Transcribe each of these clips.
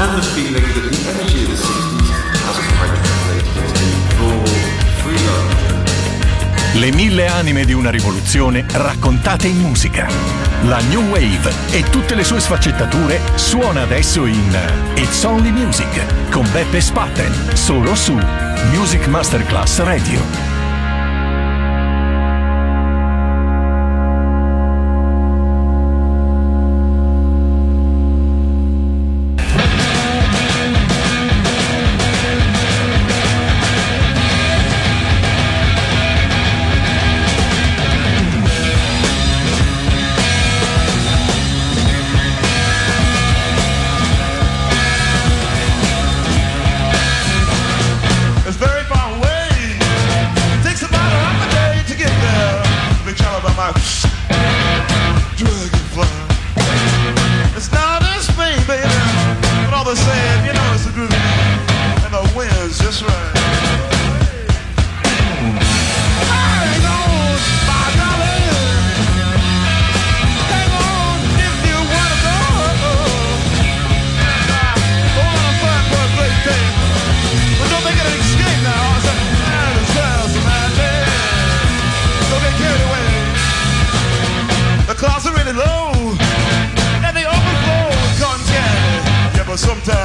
and the feeling that the energy of the 60s hasn't quite translated into raw, free. Le mille anime di una rivoluzione raccontate in musica. La New Wave e tutte le sue sfaccettature suona adesso in It's Only Music con Beppe Spatten, solo su Music Masterclass Radio.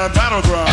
Battleground.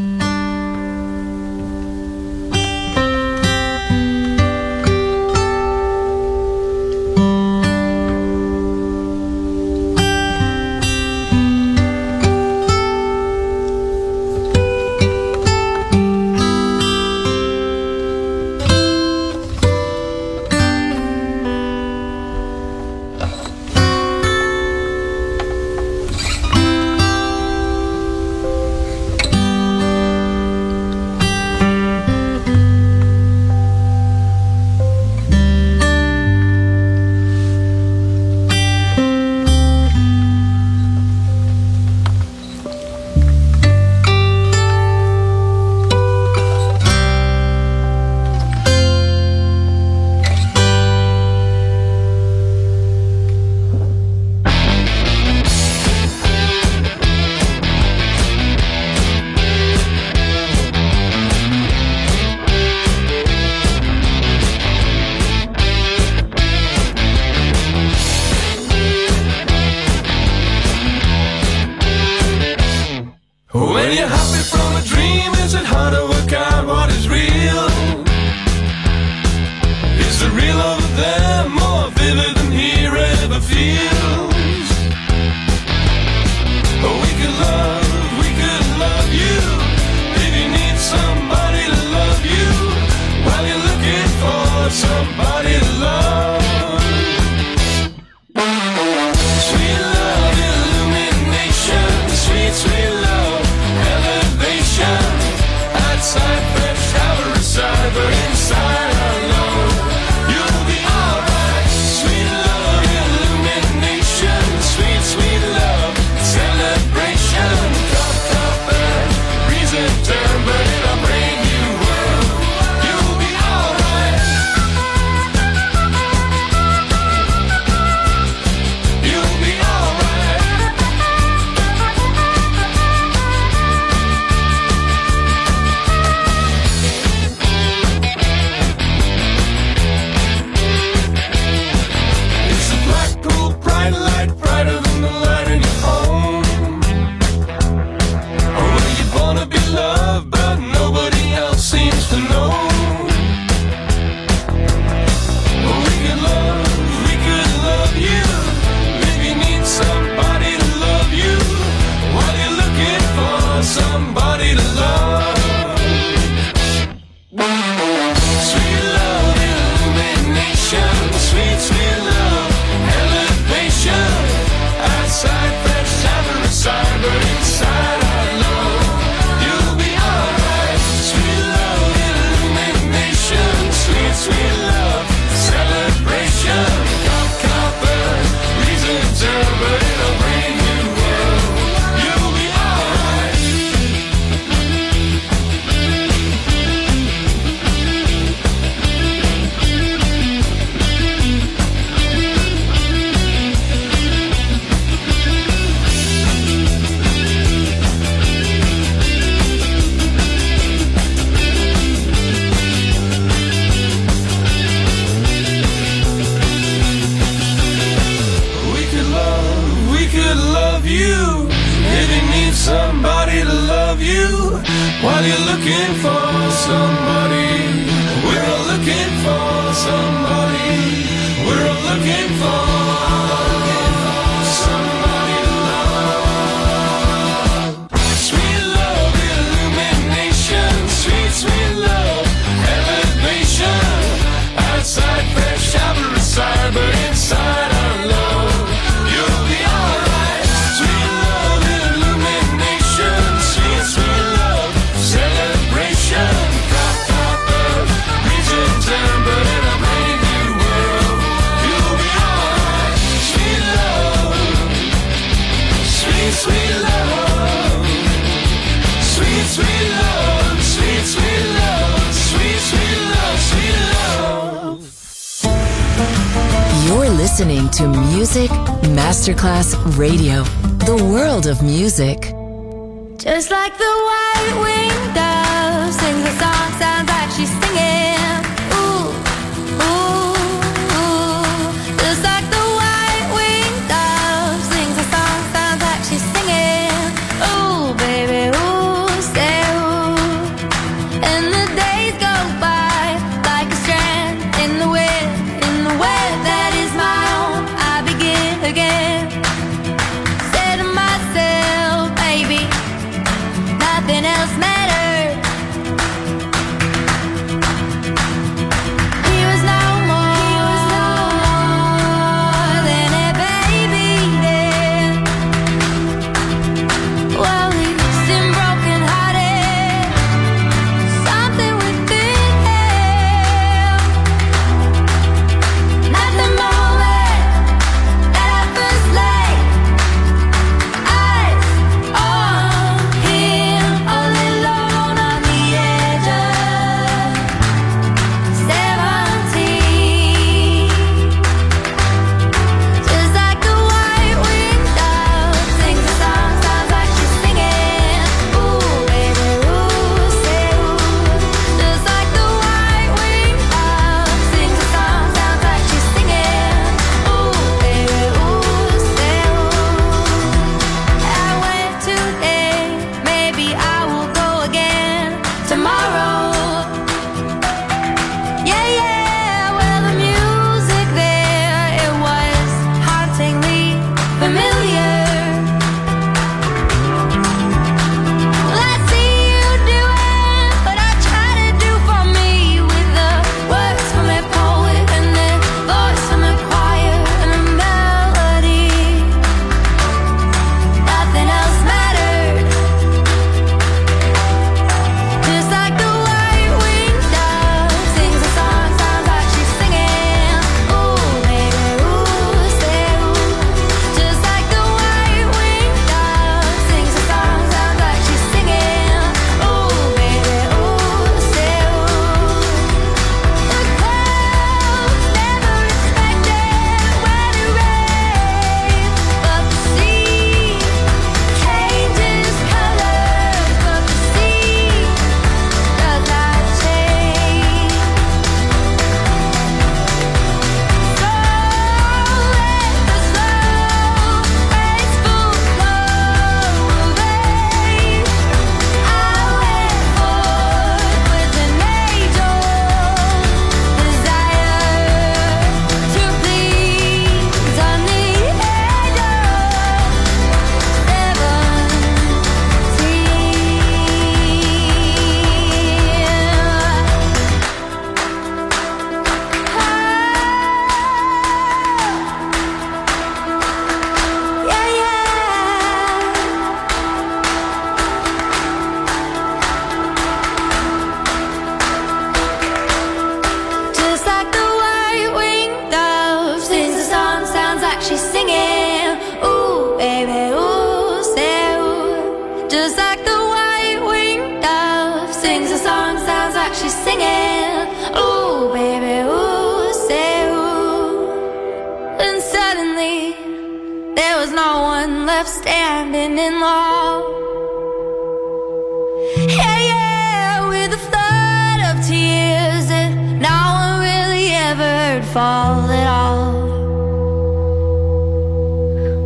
waterfall at all.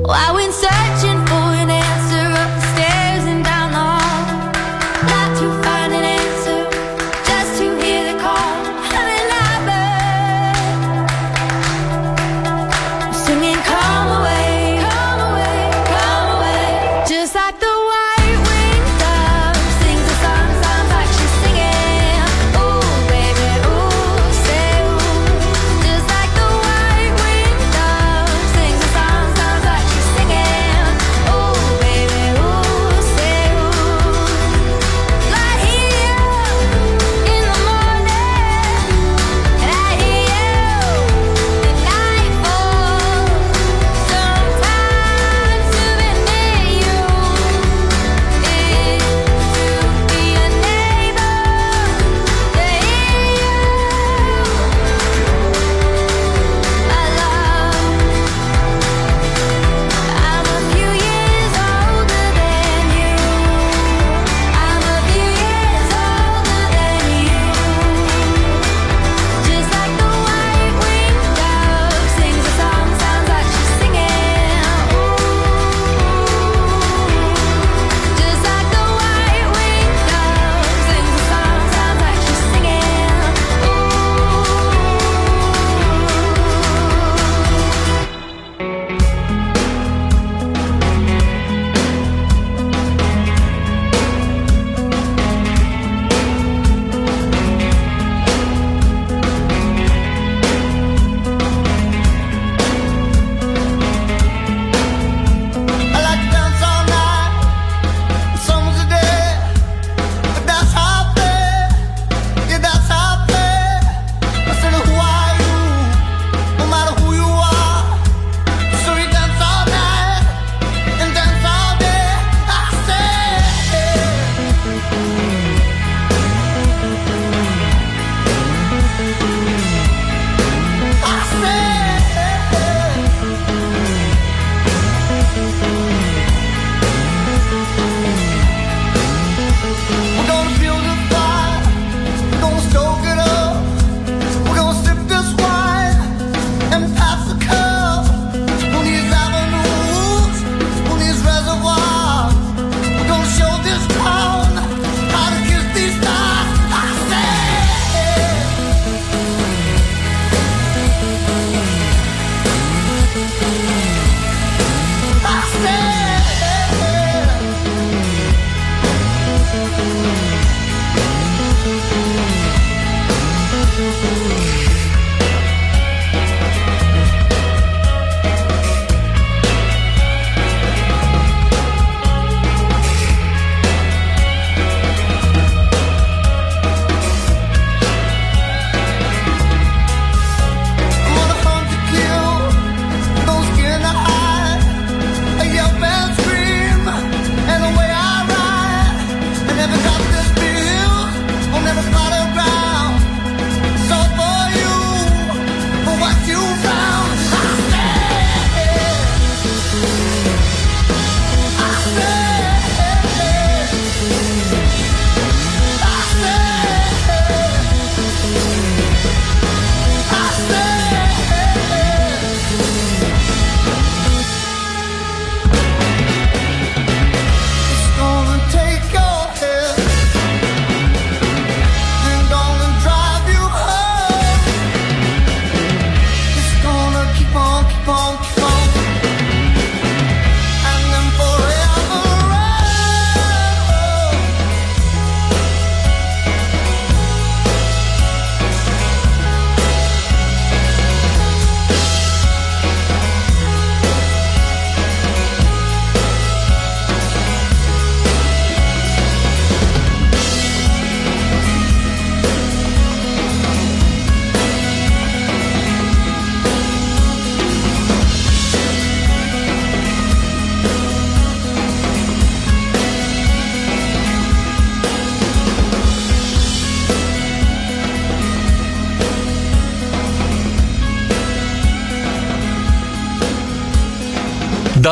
While in searching?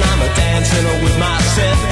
I'm a dancing with myself.